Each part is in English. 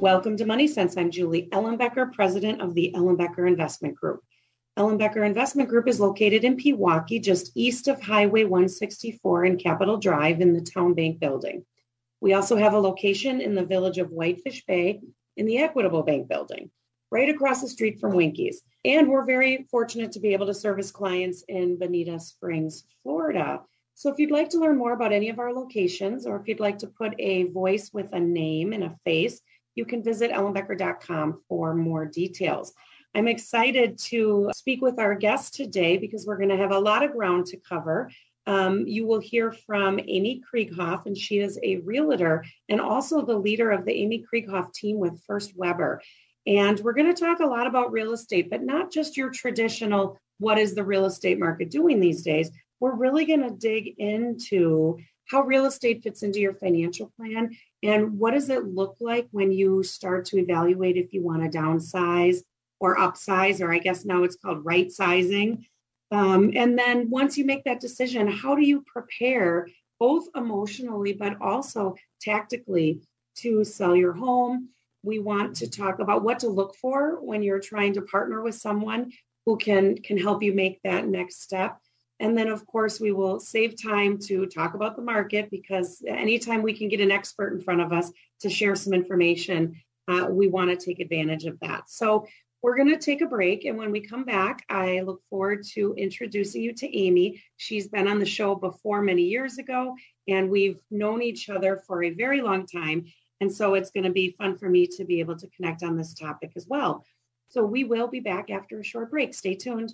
Welcome to Money Sense. I'm Julie Ellenbecker, president of the Ellenbecker Investment Group. Ellenbecker Investment Group is located in Pewaukee, just east of Highway 164 and Capitol Drive in the Town Bank building. We also have a location in the village of Whitefish Bay in the Equitable Bank building, right across the street from Winkies. And we're very fortunate to be able to service clients in Bonita Springs, Florida. So if you'd like to learn more about any of our locations, or if you'd like to put a voice with a name and a face, you can visit ellenbecker.com for more details. I'm excited to speak with our guest today because we're going to have a lot of ground to cover. Um, you will hear from Amy Krieghoff, and she is a realtor and also the leader of the Amy Krieghoff team with First Weber. And we're going to talk a lot about real estate, but not just your traditional what is the real estate market doing these days. We're really going to dig into how real estate fits into your financial plan and what does it look like when you start to evaluate if you want to downsize or upsize, or I guess now it's called right sizing. Um, and then once you make that decision, how do you prepare both emotionally but also tactically to sell your home? We want to talk about what to look for when you're trying to partner with someone who can can help you make that next step. And then, of course, we will save time to talk about the market because anytime we can get an expert in front of us to share some information, uh, we want to take advantage of that. So, we're going to take a break. And when we come back, I look forward to introducing you to Amy. She's been on the show before many years ago, and we've known each other for a very long time. And so, it's going to be fun for me to be able to connect on this topic as well. So, we will be back after a short break. Stay tuned.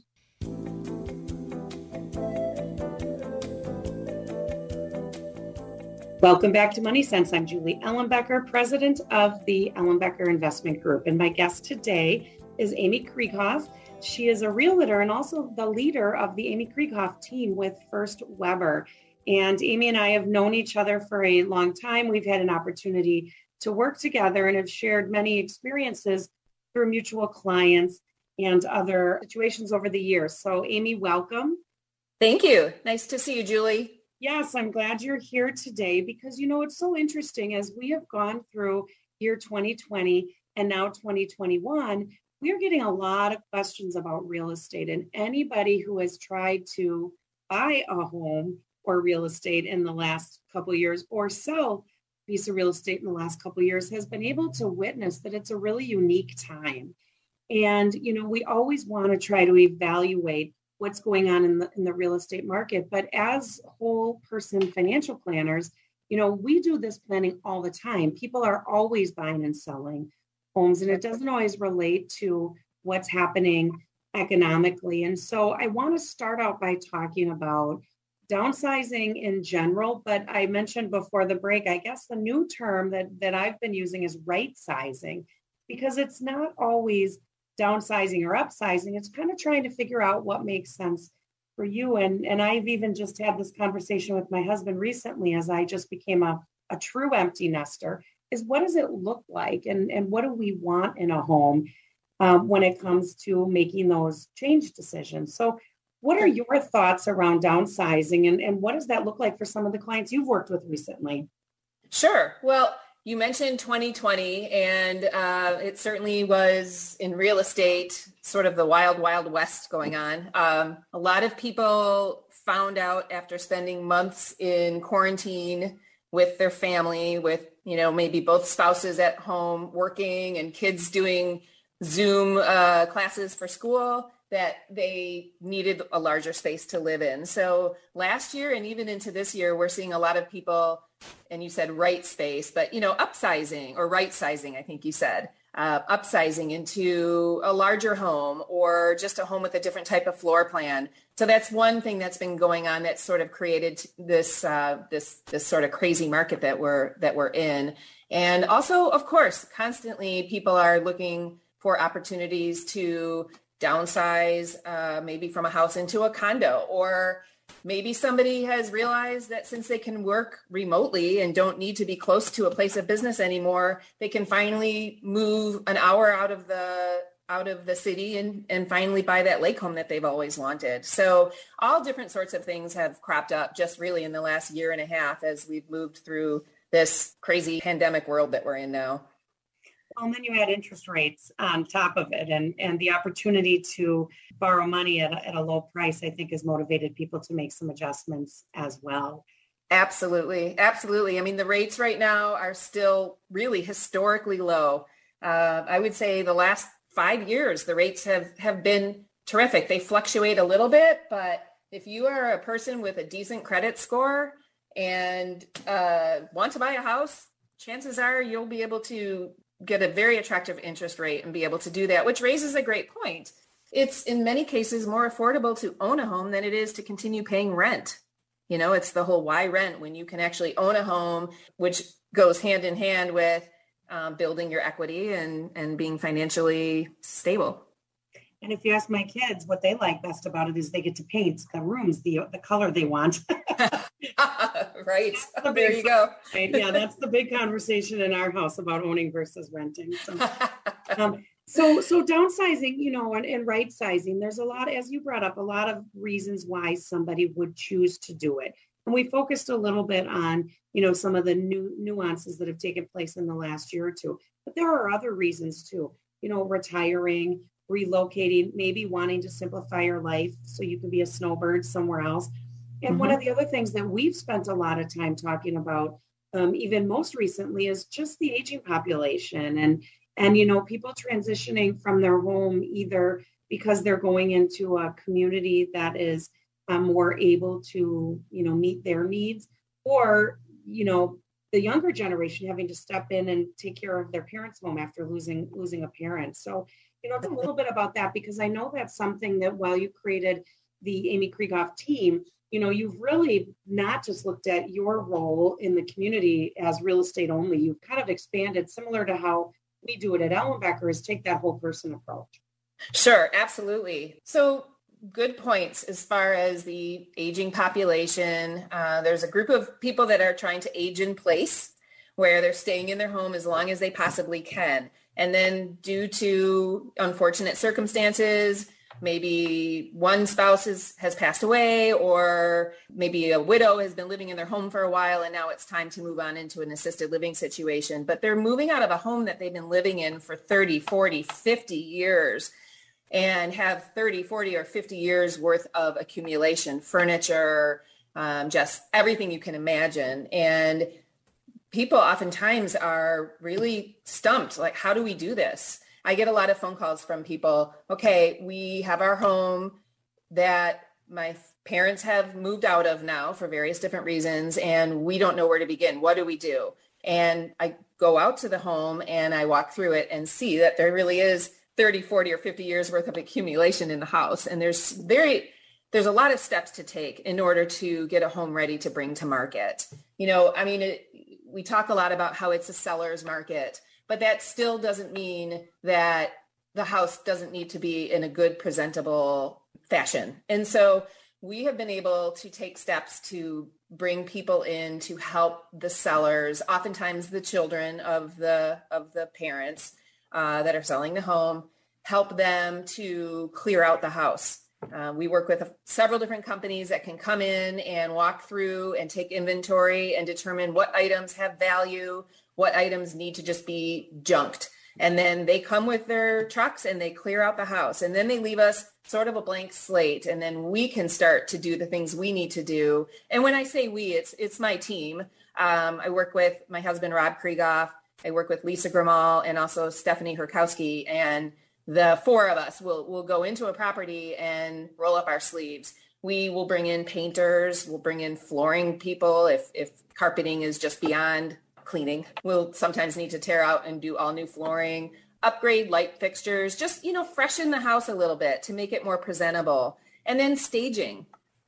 Welcome back to Money Sense. I'm Julie Ellenbecker, president of the Ellenbecker Investment Group. And my guest today is Amy Krieghoff. She is a realtor and also the leader of the Amy Krieghoff team with First Weber. And Amy and I have known each other for a long time. We've had an opportunity to work together and have shared many experiences through mutual clients and other situations over the years. So, Amy, welcome. Thank you. Nice to see you, Julie. Yes, I'm glad you're here today because you know it's so interesting as we have gone through year 2020 and now 2021, we are getting a lot of questions about real estate and anybody who has tried to buy a home or real estate in the last couple years or sell a piece of real estate in the last couple years has been able to witness that it's a really unique time. And you know, we always want to try to evaluate what's going on in the in the real estate market. But as whole person financial planners, you know, we do this planning all the time. People are always buying and selling homes, and it doesn't always relate to what's happening economically. And so I want to start out by talking about downsizing in general, but I mentioned before the break, I guess the new term that that I've been using is right sizing because it's not always downsizing or upsizing. It's kind of trying to figure out what makes sense for you. And and I've even just had this conversation with my husband recently as I just became a, a true empty nester. Is what does it look like and, and what do we want in a home um, when it comes to making those change decisions? So what are your thoughts around downsizing and, and what does that look like for some of the clients you've worked with recently? Sure. Well, you mentioned 2020, and uh, it certainly was in real estate, sort of the wild, wild west going on. Um, a lot of people found out after spending months in quarantine with their family, with you know maybe both spouses at home working and kids doing Zoom uh, classes for school, that they needed a larger space to live in. So last year and even into this year, we're seeing a lot of people and you said right space, but you know, upsizing or right sizing, I think you said. uh, upsizing into a larger home or just a home with a different type of floor plan. So that's one thing that's been going on that sort of created this uh, this this sort of crazy market that we're that we're in. And also, of course, constantly people are looking for opportunities to downsize, uh, maybe from a house into a condo or maybe somebody has realized that since they can work remotely and don't need to be close to a place of business anymore, they can finally move an hour out of the out of the city and, and finally buy that lake home that they've always wanted. So all different sorts of things have cropped up just really in the last year and a half as we've moved through this crazy pandemic world that we're in now. Well, then you add interest rates on top of it, and and the opportunity to borrow money at a, at a low price, I think, has motivated people to make some adjustments as well. Absolutely, absolutely. I mean, the rates right now are still really historically low. Uh, I would say the last five years, the rates have have been terrific. They fluctuate a little bit, but if you are a person with a decent credit score and uh, want to buy a house, chances are you'll be able to get a very attractive interest rate and be able to do that, which raises a great point. It's in many cases more affordable to own a home than it is to continue paying rent. You know, it's the whole why rent when you can actually own a home, which goes hand in hand with um, building your equity and, and being financially stable. And if you ask my kids what they like best about it is they get to paint the rooms the the color they want. right. The there you go. Yeah, that's the big conversation in our house about owning versus renting. So, um, so, so downsizing, you know, and, and right sizing, there's a lot, as you brought up, a lot of reasons why somebody would choose to do it. And we focused a little bit on, you know, some of the new nuances that have taken place in the last year or two. But there are other reasons too, you know, retiring, relocating, maybe wanting to simplify your life so you can be a snowbird somewhere else. And mm-hmm. one of the other things that we've spent a lot of time talking about, um, even most recently, is just the aging population and and you know people transitioning from their home either because they're going into a community that is um, more able to you know meet their needs, or you know the younger generation having to step in and take care of their parents' home after losing losing a parent. So you know, a little bit about that because I know that's something that while you created the Amy Krieghoff team, you know, you've really not just looked at your role in the community as real estate only. You've kind of expanded, similar to how we do it at Ellenbecker, is take that whole person approach. Sure, absolutely. So good points as far as the aging population. Uh, there's a group of people that are trying to age in place where they're staying in their home as long as they possibly can. And then due to unfortunate circumstances, maybe one spouse is, has passed away or maybe a widow has been living in their home for a while and now it's time to move on into an assisted living situation. But they're moving out of a home that they've been living in for 30, 40, 50 years and have 30, 40 or 50 years worth of accumulation, furniture, um, just everything you can imagine. And people oftentimes are really stumped like how do we do this? I get a lot of phone calls from people okay we have our home that my parents have moved out of now for various different reasons and we don't know where to begin. What do we do? And i go out to the home and i walk through it and see that there really is 30 40 or 50 years worth of accumulation in the house. And there's very there's a lot of steps to take in order to get a home ready to bring to market. You know i mean it, we talk a lot about how it's a seller's market, but that still doesn't mean that the house doesn't need to be in a good presentable fashion. And so we have been able to take steps to bring people in to help the sellers, oftentimes the children of the of the parents uh, that are selling the home, help them to clear out the house. Uh, we work with several different companies that can come in and walk through and take inventory and determine what items have value, what items need to just be junked. And then they come with their trucks and they clear out the house. And then they leave us sort of a blank slate. And then we can start to do the things we need to do. And when I say we, it's it's my team. Um, I work with my husband, Rob Krieghoff. I work with Lisa Grimal and also Stephanie Herkowski. And the four of us will will go into a property and roll up our sleeves. We will bring in painters, we'll bring in flooring people if if carpeting is just beyond cleaning. We'll sometimes need to tear out and do all new flooring. upgrade light fixtures, just, you know, freshen the house a little bit to make it more presentable. And then staging,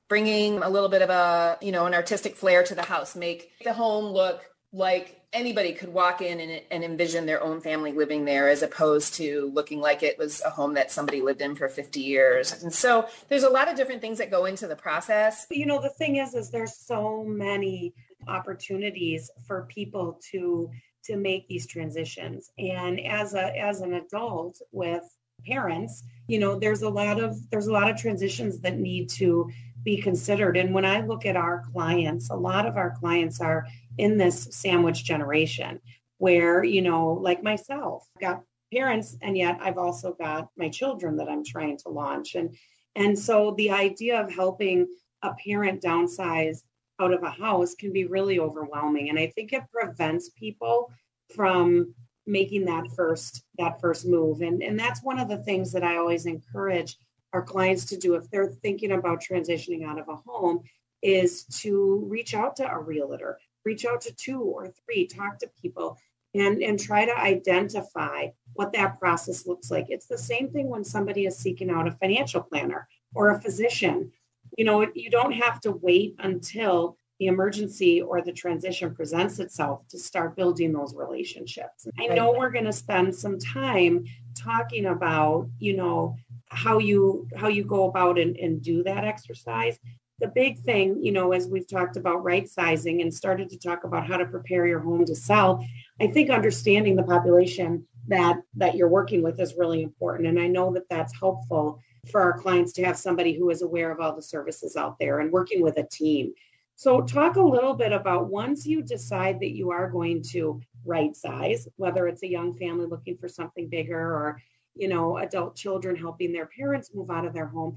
bringing a little bit of a, you know, an artistic flair to the house, make the home look like anybody could walk in and, and, envision their own family living there as opposed to looking like it was a home that somebody lived in for 50 years. And so there's a lot of different things that go into the process. You know, the thing is, is there's so many opportunities for people to to make these transitions. And as a as an adult with parents, you know, there's a lot of there's a lot of transitions that need to be considered. And when I look at our clients, a lot of our clients are in this sandwich generation where, you know, like myself, got parents and yet I've also got my children that I'm trying to launch. And and so the idea of helping a parent downsize out of a house can be really overwhelming. And I think it prevents people from making that first that first move. And, and that's one of the things that I always encourage our clients to do if they're thinking about transitioning out of a home is to reach out to a realtor, reach out to two or three, talk to people and, and try to identify what that process looks like. It's the same thing when somebody is seeking out a financial planner or a physician you know, you don't have to wait until the emergency or the transition presents itself to start building those relationships. I know we're going to spend some time talking about, you know, how you how you go about and, and do that exercise. The big thing, you know, as we've talked about right sizing and started to talk about how to prepare your home to sell, I think understanding the population that that you're working with is really important. And I know that that's helpful for our clients to have somebody who is aware of all the services out there and working with a team. So, talk a little bit about once you decide that you are going to right size, whether it's a young family looking for something bigger or, you know, adult children helping their parents move out of their home.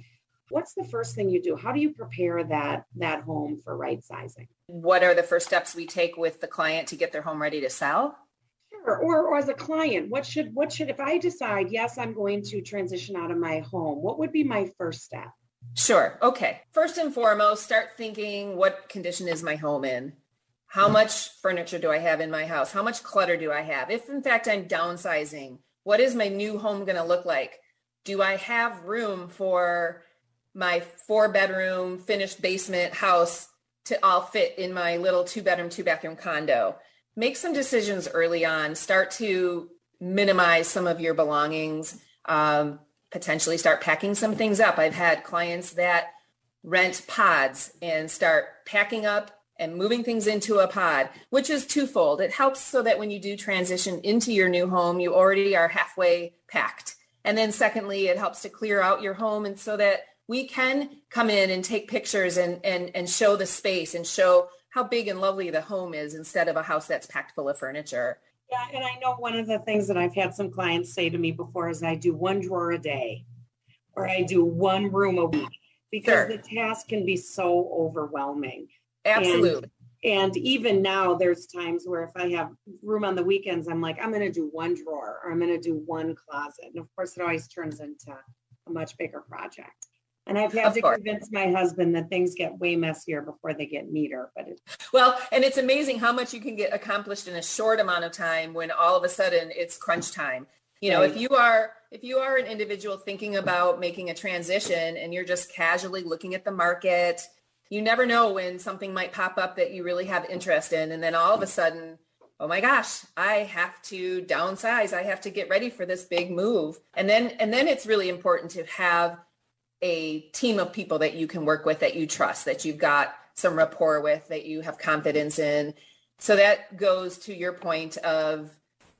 What's the first thing you do? How do you prepare that that home for right sizing? What are the first steps we take with the client to get their home ready to sell? Sure. Or, or as a client, what should what should if I decide yes, I'm going to transition out of my home, what would be my first step? Sure. Okay. First and foremost, start thinking what condition is my home in? How mm-hmm. much furniture do I have in my house? How much clutter do I have? If in fact I'm downsizing, what is my new home going to look like? Do I have room for my four bedroom finished basement house to all fit in my little two bedroom, two bathroom condo? make some decisions early on. Start to minimize some of your belongings. Um, potentially start packing some things up. I've had clients that rent pods and start packing up and moving things into a pod, which is twofold. It helps so that when you do transition into your new home, you already are halfway packed. And then secondly, it helps to clear out your home and so that we can come in and take pictures and, and, and show the space and show how big and lovely the home is instead of a house that's packed full of furniture. Yeah, and I know one of the things that I've had some clients say to me before is I do one drawer a day or I do one room a week because sure. the task can be so overwhelming. Absolutely. And, and even now there's times where if I have room on the weekends, I'm like, I'm going to do one drawer or I'm going to do one closet. And of course it always turns into a much bigger project. And I've had of to course. convince my husband that things get way messier before they get neater. But it, well, and it's amazing how much you can get accomplished in a short amount of time when all of a sudden it's crunch time. You know, right. if you are if you are an individual thinking about making a transition and you're just casually looking at the market, you never know when something might pop up that you really have interest in, and then all of a sudden oh my gosh i have to downsize i have to get ready for this big move and then and then it's really important to have a team of people that you can work with that you trust, that you've got some rapport with, that you have confidence in. So that goes to your point of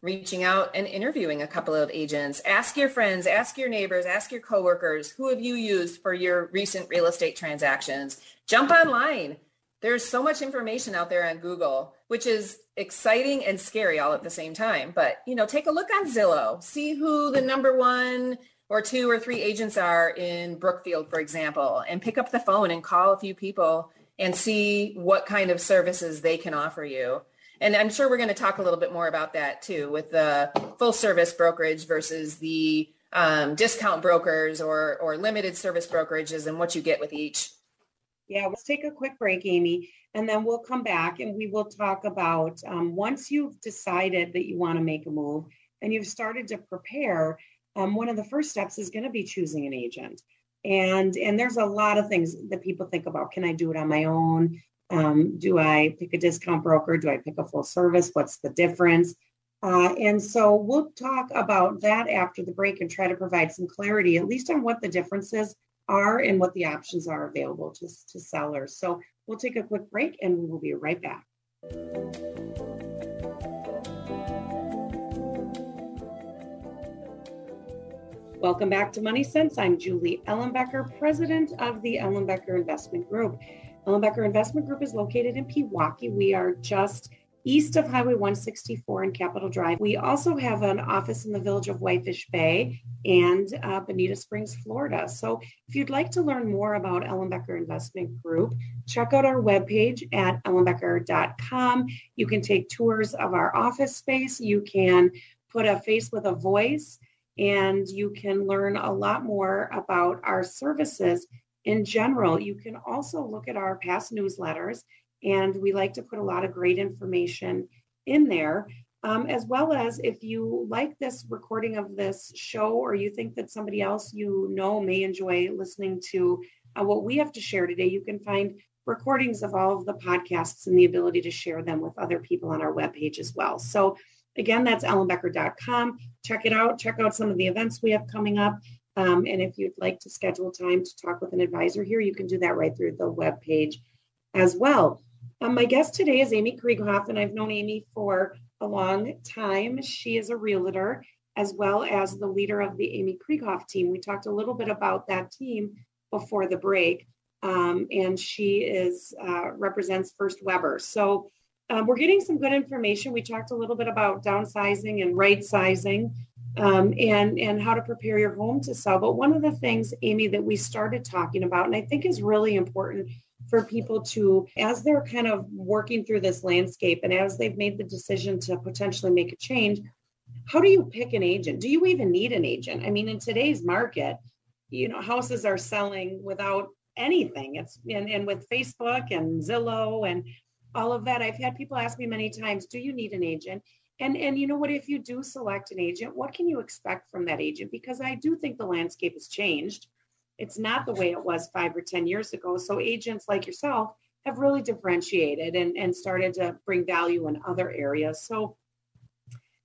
reaching out and interviewing a couple of agents. Ask your friends, ask your neighbors, ask your coworkers, who have you used for your recent real estate transactions? Jump online. There's so much information out there on Google, which is exciting and scary all at the same time. But, you know, take a look on Zillow, see who the number one or two or three agents are in Brookfield, for example, and pick up the phone and call a few people and see what kind of services they can offer you. And I'm sure we're going to talk a little bit more about that too with the full service brokerage versus the um, discount brokers or, or limited service brokerages and what you get with each. Yeah, let's take a quick break, Amy, and then we'll come back and we will talk about um, once you've decided that you want to make a move, and you've started to prepare, um, one of the first steps is going to be choosing an agent. And and there's a lot of things that people think about. Can I do it on my own? Um, do I pick a discount broker? Do I pick a full service? What's the difference? Uh, and so we'll talk about that after the break and try to provide some clarity, at least on what the differences are and what the options are available to, to sellers. So we'll take a quick break and we will be right back. Welcome back to Money Sense. I'm Julie Ellenbecker, president of the Ellenbecker Investment Group. Ellenbecker Investment Group is located in Pewaukee. We are just east of Highway 164 and Capitol Drive. We also have an office in the village of Whitefish Bay and uh, Bonita Springs, Florida. So if you'd like to learn more about Ellenbecker Investment Group, check out our webpage at ellenbecker.com. You can take tours of our office space. You can put a face with a voice and you can learn a lot more about our services in general. You can also look at our past newsletters and we like to put a lot of great information in there. Um, as well as if you like this recording of this show or you think that somebody else you know may enjoy listening to uh, what we have to share today, you can find recordings of all of the podcasts and the ability to share them with other people on our webpage as well. So again, that's ellenbecker.com. Check it out. Check out some of the events we have coming up. Um, and if you'd like to schedule time to talk with an advisor here, you can do that right through the web page as well. Um, my guest today is Amy Krieghoff, and I've known Amy for a long time. She is a realtor as well as the leader of the Amy Krieghoff team. We talked a little bit about that team before the break, um, and she is uh, represents First Weber. So um, we're getting some good information. We talked a little bit about downsizing and right sizing. Um, and and how to prepare your home to sell. But one of the things, Amy, that we started talking about, and I think is really important for people to, as they're kind of working through this landscape and as they've made the decision to potentially make a change, how do you pick an agent? Do you even need an agent? I mean, in today's market, you know, houses are selling without anything. It's and, and with Facebook and Zillow and all of that. I've had people ask me many times, do you need an agent? And and you know what, if you do select an agent, what can you expect from that agent? Because I do think the landscape has changed. It's not the way it was five or 10 years ago. So agents like yourself have really differentiated and, and started to bring value in other areas. So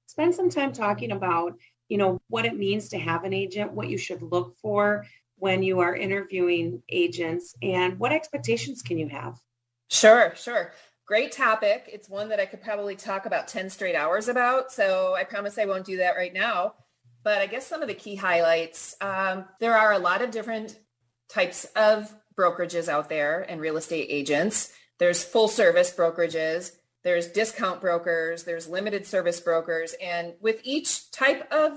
spend some time talking about, you know, what it means to have an agent, what you should look for when you are interviewing agents, and what expectations can you have? Sure, sure. Great topic. It's one that I could probably talk about 10 straight hours about. So I promise I won't do that right now. But I guess some of the key highlights, um, there are a lot of different types of brokerages out there and real estate agents. There's full service brokerages, there's discount brokers, there's limited service brokers. And with each type of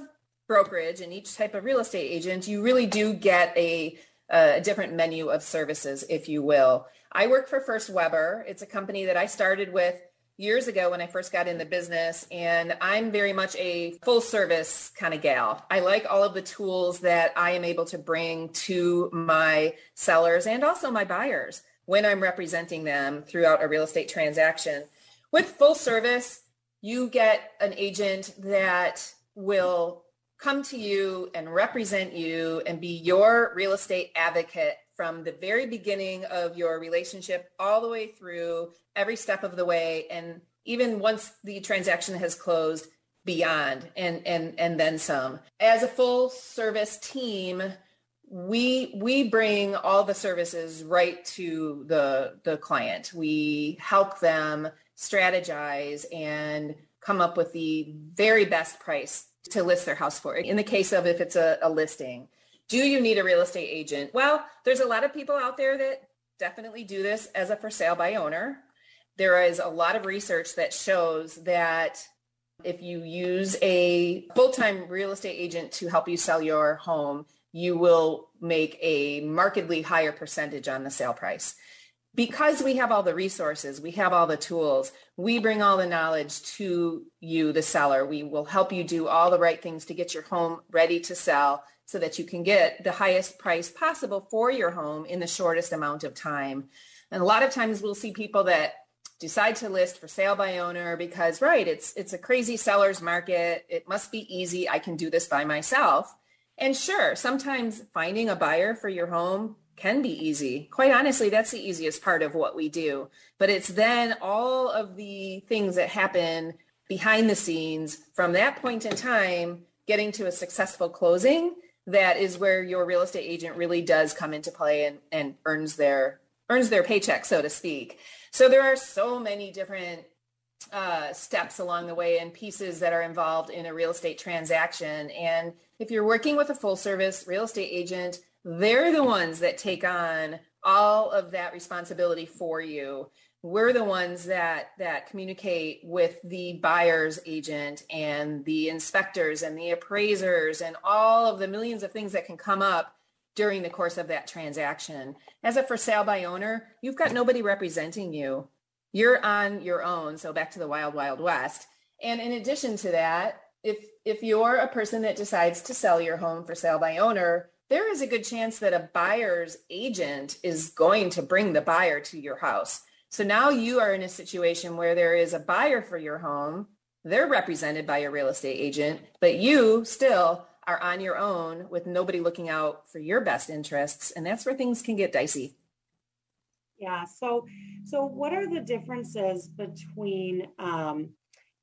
brokerage and each type of real estate agent, you really do get a, a different menu of services, if you will. I work for First Weber. It's a company that I started with years ago when I first got in the business and I'm very much a full service kind of gal. I like all of the tools that I am able to bring to my sellers and also my buyers when I'm representing them throughout a real estate transaction. With full service, you get an agent that will come to you and represent you and be your real estate advocate from the very beginning of your relationship all the way through every step of the way and even once the transaction has closed beyond and and and then some. As a full service team we we bring all the services right to the the client. We help them strategize and come up with the very best price to list their house for. In the case of if it's a, a listing do you need a real estate agent? Well, there's a lot of people out there that definitely do this as a for sale by owner. There is a lot of research that shows that if you use a full-time real estate agent to help you sell your home, you will make a markedly higher percentage on the sale price. Because we have all the resources, we have all the tools, we bring all the knowledge to you, the seller. We will help you do all the right things to get your home ready to sell so that you can get the highest price possible for your home in the shortest amount of time. And a lot of times we'll see people that decide to list for sale by owner because right it's it's a crazy seller's market. It must be easy. I can do this by myself. And sure sometimes finding a buyer for your home can be easy. Quite honestly that's the easiest part of what we do. But it's then all of the things that happen behind the scenes from that point in time getting to a successful closing that is where your real estate agent really does come into play and, and earns their earns their paycheck so to speak so there are so many different uh, steps along the way and pieces that are involved in a real estate transaction. And if you're working with a full service real estate agent, they're the ones that take on all of that responsibility for you. We're the ones that that communicate with the buyer's agent and the inspectors and the appraisers and all of the millions of things that can come up during the course of that transaction. As a for sale by owner, you've got nobody representing you. You're on your own. So back to the wild, wild west. And in addition to that, if if you're a person that decides to sell your home for sale by owner, there is a good chance that a buyer's agent is going to bring the buyer to your house. So now you are in a situation where there is a buyer for your home. They're represented by a real estate agent, but you still are on your own with nobody looking out for your best interests. And that's where things can get dicey. Yeah. So, so what are the differences between, um,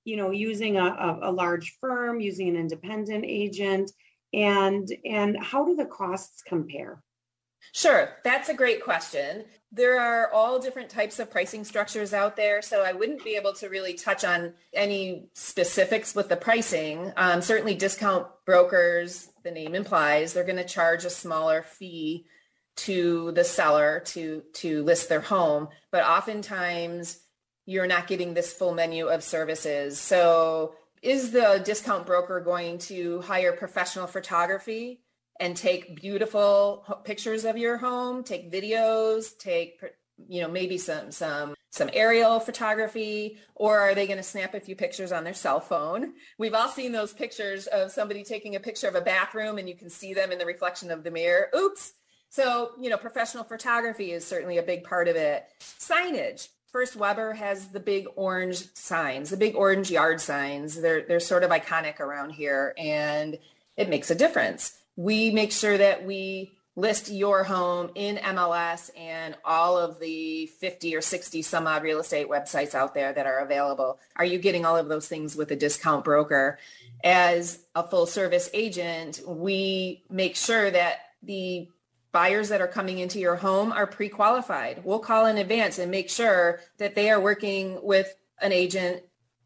you know, using a, a, a large firm, using an independent agent, and and how do the costs compare? Sure, that's a great question. There are all different types of pricing structures out there, so I wouldn't be able to really touch on any specifics with the pricing. Um, certainly, discount brokers, the name implies, they're going to charge a smaller fee to the seller to to list their home, but oftentimes you're not getting this full menu of services. So, is the discount broker going to hire professional photography? And take beautiful pictures of your home, take videos, take you know maybe some some some aerial photography or are they going to snap a few pictures on their cell phone? We've all seen those pictures of somebody taking a picture of a bathroom and you can see them in the reflection of the mirror. Oops. So you know professional photography is certainly a big part of it. Signage. First Weber has the big orange signs, the big orange yard signs. They're they're sort of iconic around here and it makes a difference we make sure that we list your home in MLS and all of the 50 or 60 some odd real estate websites out there that are available. Are you getting all of those things with a discount broker? As a full service agent, we make sure that the buyers that are coming into your home are pre-qualified. We'll call in advance and make sure that they are working with an agent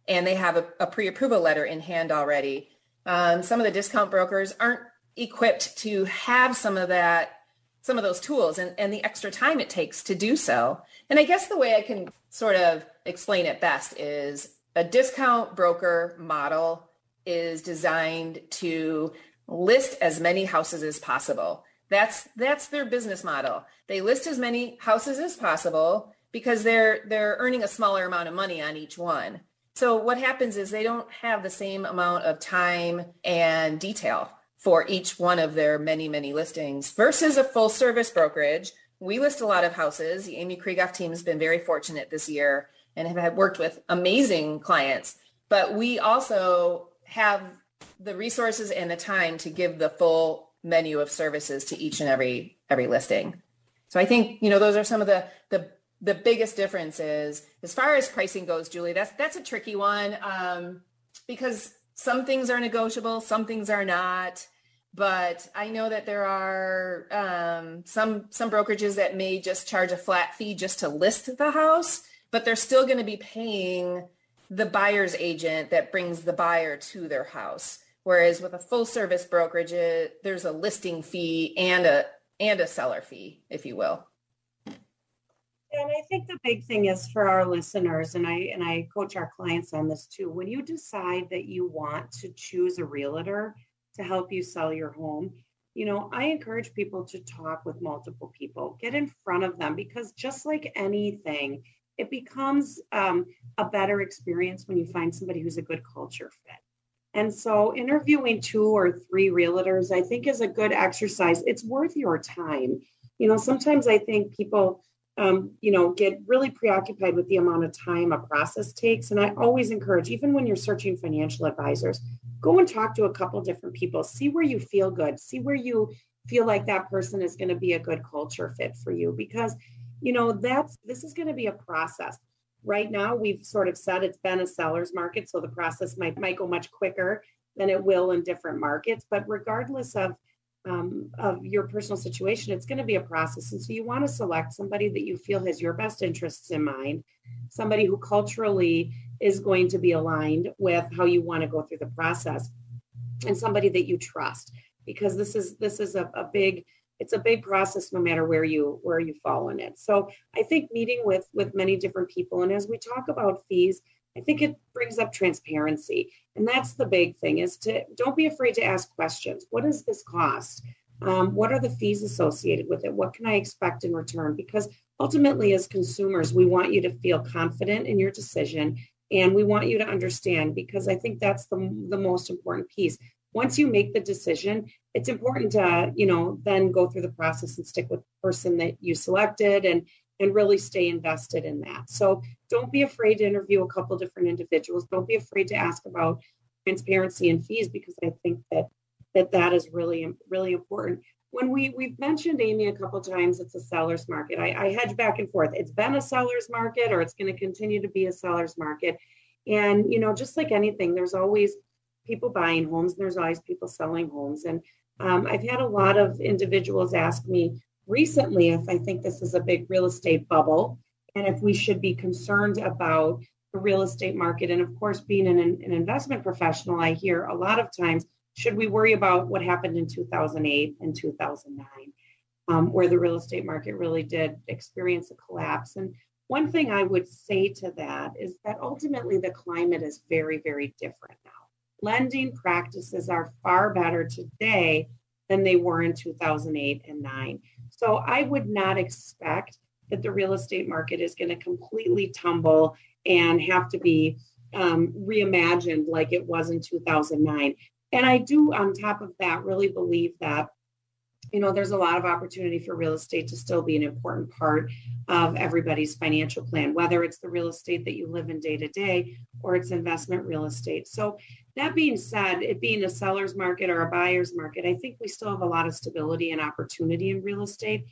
and they have a, a pre-approval letter in hand already. Um, some of the discount brokers aren't equipped to have some of that some of those tools and, and the extra time it takes to do so. And I guess the way I can sort of explain it best is a discount broker model is designed to list as many houses as possible. That's that's their business model. They list as many houses as possible because they're they're earning a smaller amount of money on each one. So what happens is they don't have the same amount of time and detail for each one of their many, many listings versus a full service brokerage. We list a lot of houses. The Amy Krieghoff team has been very fortunate this year and have worked with amazing clients. But we also have the resources and the time to give the full menu of services to each and every every listing. So I think, you know, those are some of the the the biggest differences as far as pricing goes, Julie. That's that's a tricky one um, because some things are negotiable, some things are not. But I know that there are um, some some brokerages that may just charge a flat fee just to list the house, but they're still going to be paying the buyer's agent that brings the buyer to their house. Whereas with a full service brokerage, it, there's a listing fee and a and a seller fee, if you will. And I think the big thing is for our listeners, and I and I coach our clients on this too. When you decide that you want to choose a realtor to help you sell your home, you know, I encourage people to talk with multiple people, get in front of them, because just like anything, it becomes um, a better experience when you find somebody who's a good culture fit. And so, interviewing two or three realtors, I think, is a good exercise. It's worth your time. You know, sometimes I think people um, you know, get really preoccupied with the amount of time a process takes. And I always encourage, even when you're searching financial advisors, go and talk to a couple different people, see where you feel good, see where you feel like that person is going to be a good culture fit for you. Because you know that's this is going to be a process. Right now we've sort of said it's been a seller's market so the process might might go much quicker than it will in different markets. But regardless of um, of your personal situation it's going to be a process. And so you want to select somebody that you feel has your best interests in mind somebody who culturally is going to be aligned with how you want to go through the process and somebody that you trust. Because this is this is a, a big it's a big process no matter where you where you fall in it. So i think meeting with with many different people and as we talk about fees i think it brings up transparency. And that's the big thing is to don't be afraid to ask questions. What does this cost? Um, what are the fees associated with it? What can i expect in return? Because ultimately as consumers we want you to feel confident in your decision and we want you to understand because i think that's the, the most important piece. Once you make the decision, it's important to, you know, then go through the process and stick with the person that you selected and and really stay invested in that. So don't be afraid to interview a couple different individuals. Don't be afraid to ask about transparency and fees because I think that that that is really really important. When we we've mentioned Amy a couple times, it's a seller's market. I, I hedge back and forth. It's been a seller's market, or it's going to continue to be a seller's market. And you know, just like anything, there's always people buying homes and there's always people selling homes. And um, I've had a lot of individuals ask me recently if I think this is a big real estate bubble and if we should be concerned about the real estate market. And of course, being an, an investment professional, I hear a lot of times, should we worry about what happened in 2008 and 2009, um, where the real estate market really did experience a collapse? And one thing I would say to that is that ultimately the climate is very, very different now lending practices are far better today than they were in 2008 and 9. So I would not expect that the real estate market is going to completely tumble and have to be um, reimagined like it was in 2009. And I do, on top of that, really believe that you know there's a lot of opportunity for real estate to still be an important part of everybody's financial plan whether it's the real estate that you live in day to day or it's investment real estate so that being said it being a seller's market or a buyer's market i think we still have a lot of stability and opportunity in real estate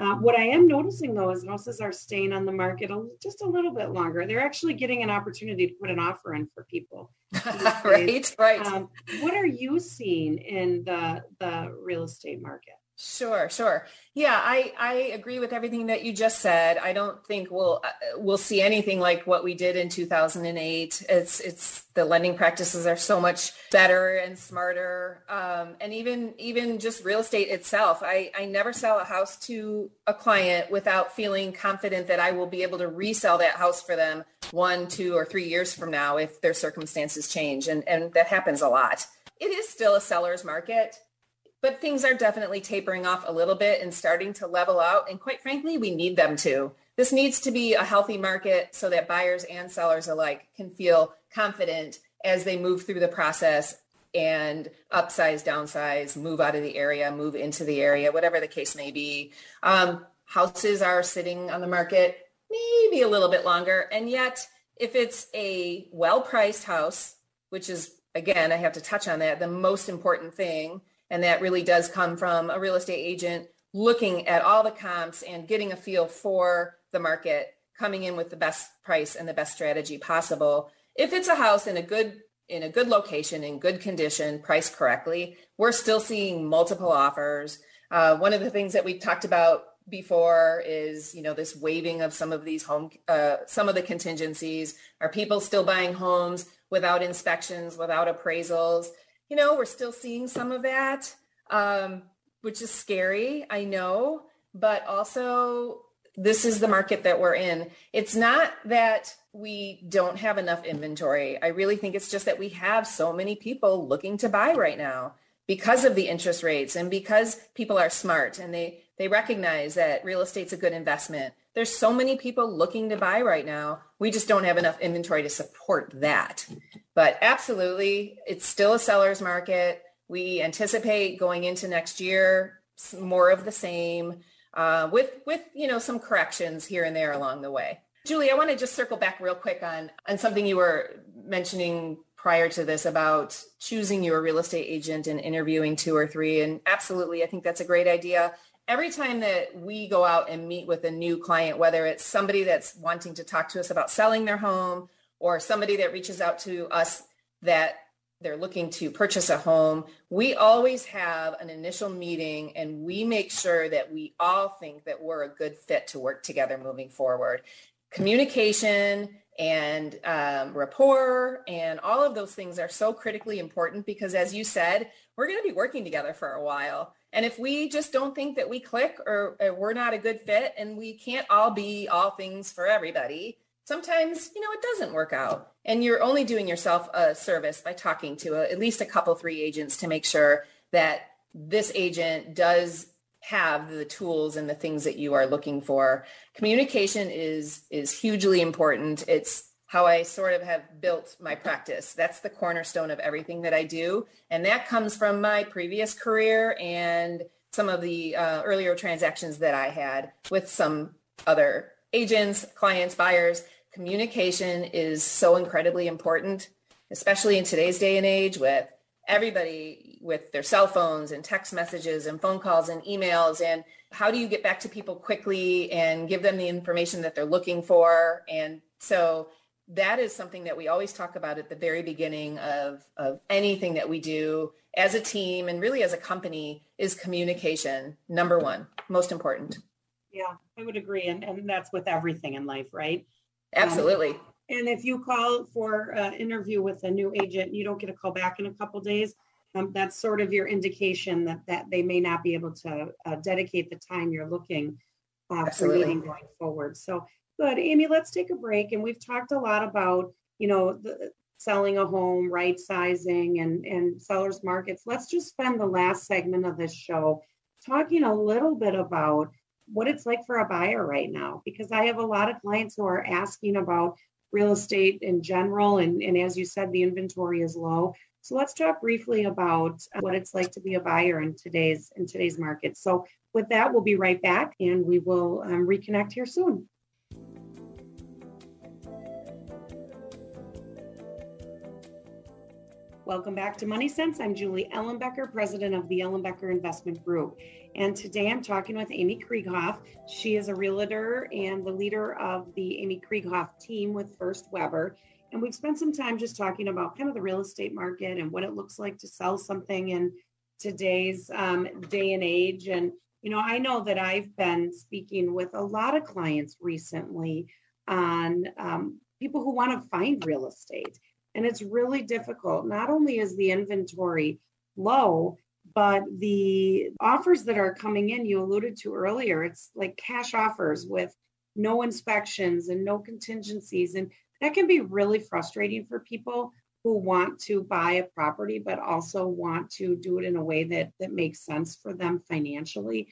uh, what I am noticing though is houses are staying on the market a, just a little bit longer. They're actually getting an opportunity to put an offer in for people. right, right. Um, what are you seeing in the the real estate market? Sure, sure. Yeah, I, I agree with everything that you just said. I don't think we'll uh, we'll see anything like what we did in 2008. It's it's the lending practices are so much better and smarter, um, and even even just real estate itself. I I never sell a house to a client without feeling confident that I will be able to resell that house for them one, two, or three years from now if their circumstances change, and and that happens a lot. It is still a seller's market but things are definitely tapering off a little bit and starting to level out. And quite frankly, we need them to. This needs to be a healthy market so that buyers and sellers alike can feel confident as they move through the process and upsize, downsize, move out of the area, move into the area, whatever the case may be. Um, houses are sitting on the market maybe a little bit longer. And yet, if it's a well-priced house, which is, again, I have to touch on that, the most important thing, and that really does come from a real estate agent looking at all the comps and getting a feel for the market, coming in with the best price and the best strategy possible. If it's a house in a good in a good location, in good condition, priced correctly, we're still seeing multiple offers. Uh, one of the things that we talked about before is you know this waiving of some of these home uh, some of the contingencies are people still buying homes without inspections without appraisals you know, we're still seeing some of that, um, which is scary, I know, but also this is the market that we're in. It's not that we don't have enough inventory. I really think it's just that we have so many people looking to buy right now because of the interest rates and because people are smart and they they recognize that real estate's a good investment. There's so many people looking to buy right now. We just don't have enough inventory to support that. But absolutely, it's still a seller's market. We anticipate going into next year more of the same. uh, with with you know some corrections here and there along the way. Julie, I want to just circle back real quick on on something you were mentioning prior to this about choosing your real estate agent and interviewing two or three. And absolutely, I think that's a great idea. Every time that we go out and meet with a new client, whether it's somebody that's wanting to talk to us about selling their home or somebody that reaches out to us that they're looking to purchase a home, we always have an initial meeting and we make sure that we all think that we're a good fit to work together moving forward. Communication and um, rapport and all of those things are so critically important because as you said, we're going to be working together for a while. And if we just don't think that we click or, or we're not a good fit and we can't all be all things for everybody, sometimes, you know, it doesn't work out. And you're only doing yourself a service by talking to a, at least a couple, three agents to make sure that this agent does have the tools and the things that you are looking for. Communication is is hugely important. It's how I sort of have built my practice. That's the cornerstone of everything that I do. And that comes from my previous career and some of the uh, earlier transactions that I had with some other agents, clients, buyers. Communication is so incredibly important, especially in today's day and age with everybody with their cell phones and text messages and phone calls and emails and how do you get back to people quickly and give them the information that they're looking for and so that is something that we always talk about at the very beginning of, of anything that we do as a team and really as a company is communication number one most important yeah i would agree and, and that's with everything in life right absolutely um, and if you call for an interview with a new agent, you don't get a call back in a couple days. Um, that's sort of your indication that that they may not be able to uh, dedicate the time you're looking uh, for meeting going forward. So good, Amy. Let's take a break, and we've talked a lot about you know the, selling a home, right sizing, and and sellers markets. Let's just spend the last segment of this show talking a little bit about what it's like for a buyer right now, because I have a lot of clients who are asking about real estate in general. And, and as you said, the inventory is low. So let's talk briefly about what it's like to be a buyer in today's in today's market. So with that, we'll be right back and we will um, reconnect here soon. Welcome back to Money Sense. I'm Julie Ellenbecker, president of the Ellenbecker Investment Group. And today I'm talking with Amy Krieghoff. She is a realtor and the leader of the Amy Krieghoff team with First Weber. And we've spent some time just talking about kind of the real estate market and what it looks like to sell something in today's um, day and age. And, you know, I know that I've been speaking with a lot of clients recently on um, people who want to find real estate and it's really difficult. Not only is the inventory low, but the offers that are coming in, you alluded to earlier, it's like cash offers with no inspections and no contingencies. And that can be really frustrating for people who want to buy a property, but also want to do it in a way that, that makes sense for them financially.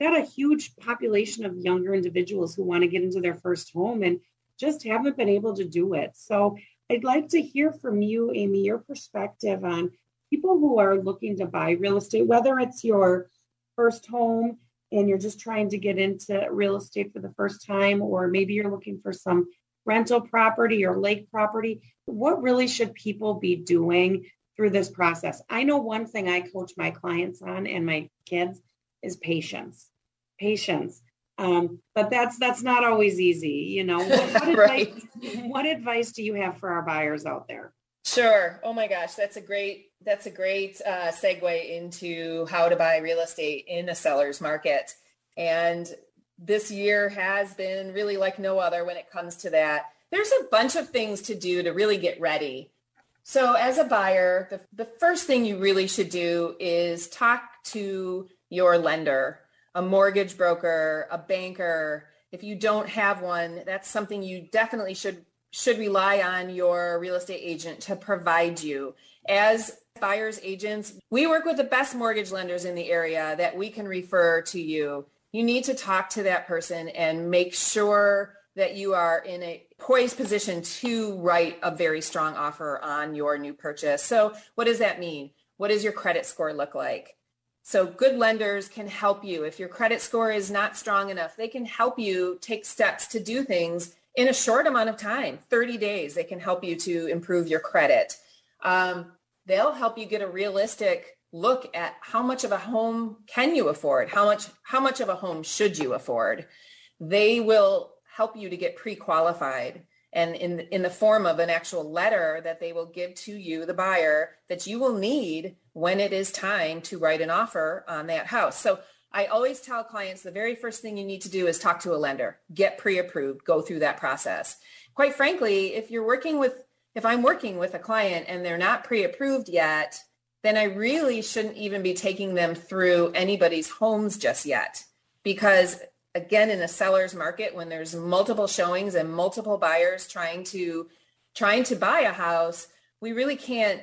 We've Got a huge population of younger individuals who want to get into their first home and just haven't been able to do it. So I'd like to hear from you, Amy, your perspective on people who are looking to buy real estate, whether it's your first home and you're just trying to get into real estate for the first time, or maybe you're looking for some rental property or lake property. What really should people be doing through this process? I know one thing I coach my clients on and my kids is patience. Patience. Um, but that's that's not always easy, you know. What, what, right. advice, what advice do you have for our buyers out there? Sure. Oh my gosh, that's a great that's a great uh, segue into how to buy real estate in a seller's market. And this year has been really like no other when it comes to that. There's a bunch of things to do to really get ready. So as a buyer, the, the first thing you really should do is talk to your lender a mortgage broker, a banker. If you don't have one, that's something you definitely should should rely on your real estate agent to provide you. As buyers agents, we work with the best mortgage lenders in the area that we can refer to you. You need to talk to that person and make sure that you are in a poised position to write a very strong offer on your new purchase. So what does that mean? What does your credit score look like? So good lenders can help you. If your credit score is not strong enough, they can help you take steps to do things in a short amount of time, 30 days. They can help you to improve your credit. Um, they'll help you get a realistic look at how much of a home can you afford? How much, how much of a home should you afford? They will help you to get pre-qualified and in, in the form of an actual letter that they will give to you, the buyer, that you will need when it is time to write an offer on that house. So I always tell clients the very first thing you need to do is talk to a lender, get pre-approved, go through that process. Quite frankly, if you're working with, if I'm working with a client and they're not pre-approved yet, then I really shouldn't even be taking them through anybody's homes just yet. Because again, in a seller's market, when there's multiple showings and multiple buyers trying to trying to buy a house, we really can't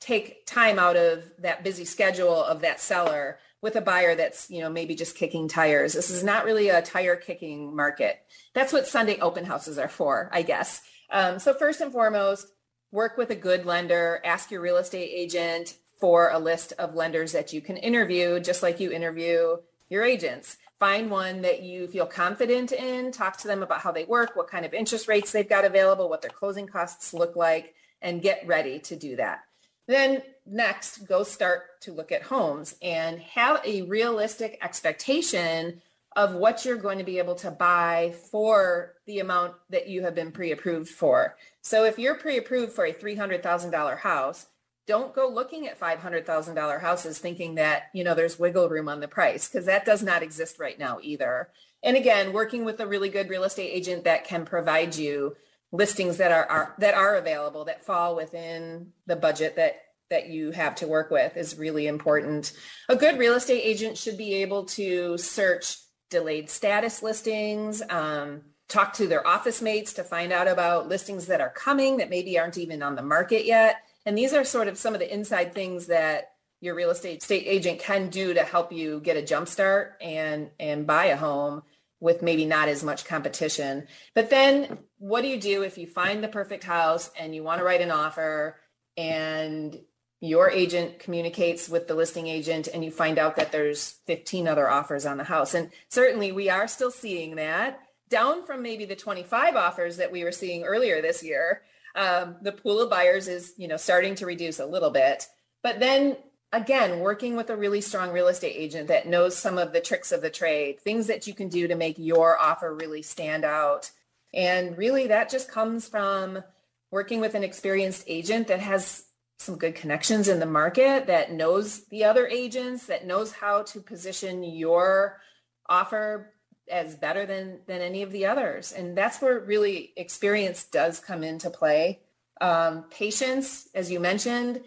take time out of that busy schedule of that seller with a buyer that's, you know, maybe just kicking tires. This is not really a tire kicking market. That's what Sunday open houses are for, I guess. Um, so first and foremost, work with a good lender, ask your real estate agent, for a list of lenders that you can interview, just like you interview your agents. Find one that you feel confident in, talk to them about how they work, what kind of interest rates they've got available, what their closing costs look like, and get ready to do that. Then next, go start to look at homes and have a realistic expectation of what you're going to be able to buy for the amount that you have been pre-approved for. So if you're pre-approved for a $300,000 house, don't go looking at $500,000 houses thinking that, you know, there's wiggle room on the price because that does not exist right now either. And again, working with a really good real estate agent that can provide you listings that are, are that are available that fall within the budget that that you have to work with is really important. A good real estate agent should be able to search delayed status listings, um, talk to their office mates to find out about listings that are coming that maybe aren't even on the market yet and these are sort of some of the inside things that your real estate state agent can do to help you get a jump start and and buy a home with maybe not as much competition. But then what do you do if you find the perfect house and you want to write an offer and your agent communicates with the listing agent and you find out that there's 15 other offers on the house. And certainly we are still seeing that down from maybe the 25 offers that we were seeing earlier this year um, the pool of buyers is, you know, starting to reduce a little bit. But then again, working with a really strong real estate agent that knows some of the tricks of the trade, things that you can do to make your offer really stand out. And really that just comes from working with an experienced agent that has some good connections in the market, that knows the other agents, that knows how to position your offer as better than than any of the others. And that's where really experience does come into play. Um, patience as you mentioned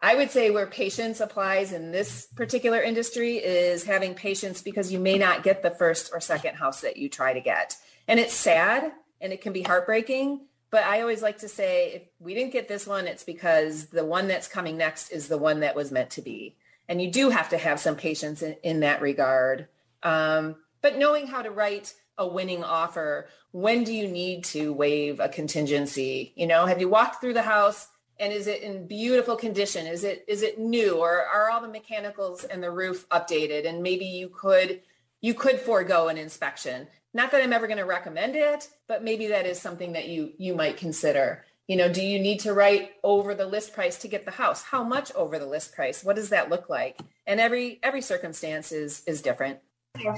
i would say where patience applies in this particular industry is having patience because you may not get the first or second house that you try to get. And it's sad and it can be heartbreaking but i always like to say if we didn't get this one it's because the one that's coming next is the one that was meant to be. And you do have to have some patience in, in that regard. Um, but knowing how to write a winning offer, when do you need to waive a contingency? You know, have you walked through the house and is it in beautiful condition? Is it is it new or are all the mechanicals and the roof updated? And maybe you could you could forego an inspection. Not that I'm ever going to recommend it, but maybe that is something that you you might consider. You know, do you need to write over the list price to get the house? How much over the list price? What does that look like? And every every circumstance is is different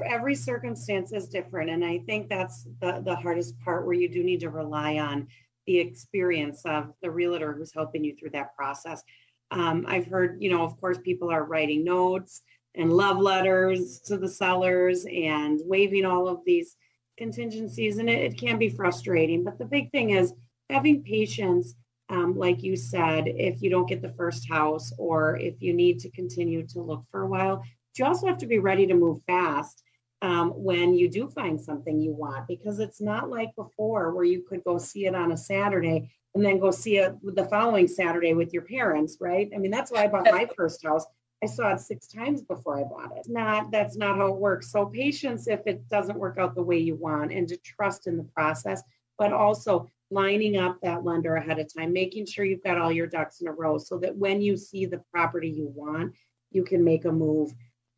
every circumstance is different and i think that's the, the hardest part where you do need to rely on the experience of the realtor who's helping you through that process. Um, i've heard you know of course people are writing notes and love letters to the sellers and waiving all of these contingencies and it, it can be frustrating. But the big thing is having patience um, like you said if you don't get the first house or if you need to continue to look for a while you also have to be ready to move fast um, when you do find something you want, because it's not like before where you could go see it on a Saturday and then go see it the following Saturday with your parents, right? I mean, that's why I bought my first house. I saw it six times before I bought it. Not that's not how it works. So patience if it doesn't work out the way you want and to trust in the process, but also lining up that lender ahead of time, making sure you've got all your ducks in a row so that when you see the property you want, you can make a move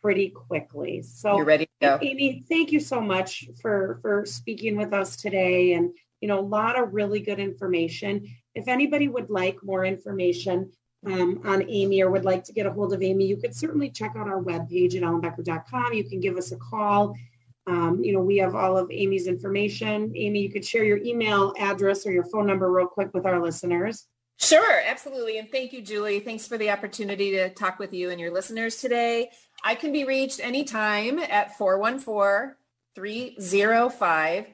pretty quickly. So you're ready to go. Amy, thank you so much for for speaking with us today and you know a lot of really good information. If anybody would like more information um, on Amy or would like to get a hold of Amy, you could certainly check out our webpage at ellenbecker.com. You can give us a call. Um, you know, we have all of Amy's information. Amy, you could share your email address or your phone number real quick with our listeners. Sure, absolutely. And thank you, Julie. Thanks for the opportunity to talk with you and your listeners today. I can be reached anytime at 414 305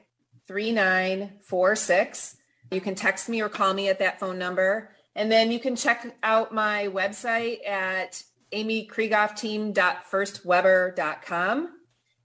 3946. You can text me or call me at that phone number. And then you can check out my website at amykrieghoffteam.firstweber.com.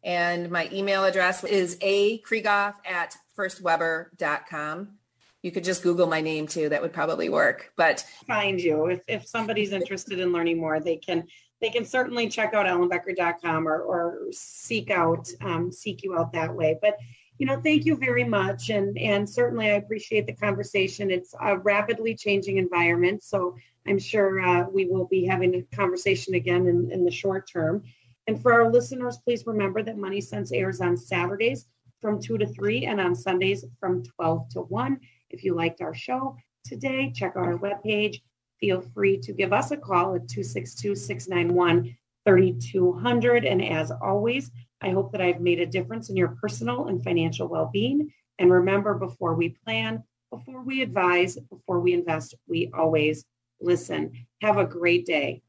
And my email address is akrieghoff at firstweber.com. You could just Google my name too. That would probably work. But find you if, if somebody's interested in learning more, they can they can certainly check out ellenbecker.com or, or seek out um, seek you out that way. But you know, thank you very much, and and certainly I appreciate the conversation. It's a rapidly changing environment, so I'm sure uh, we will be having a conversation again in, in the short term. And for our listeners, please remember that Money Sense airs on Saturdays from 2 to 3 and on Sundays from 12 to 1. If you liked our show today, check out our webpage. Feel free to give us a call at 262 691 3200. And as always, I hope that I've made a difference in your personal and financial well being. And remember, before we plan, before we advise, before we invest, we always listen. Have a great day.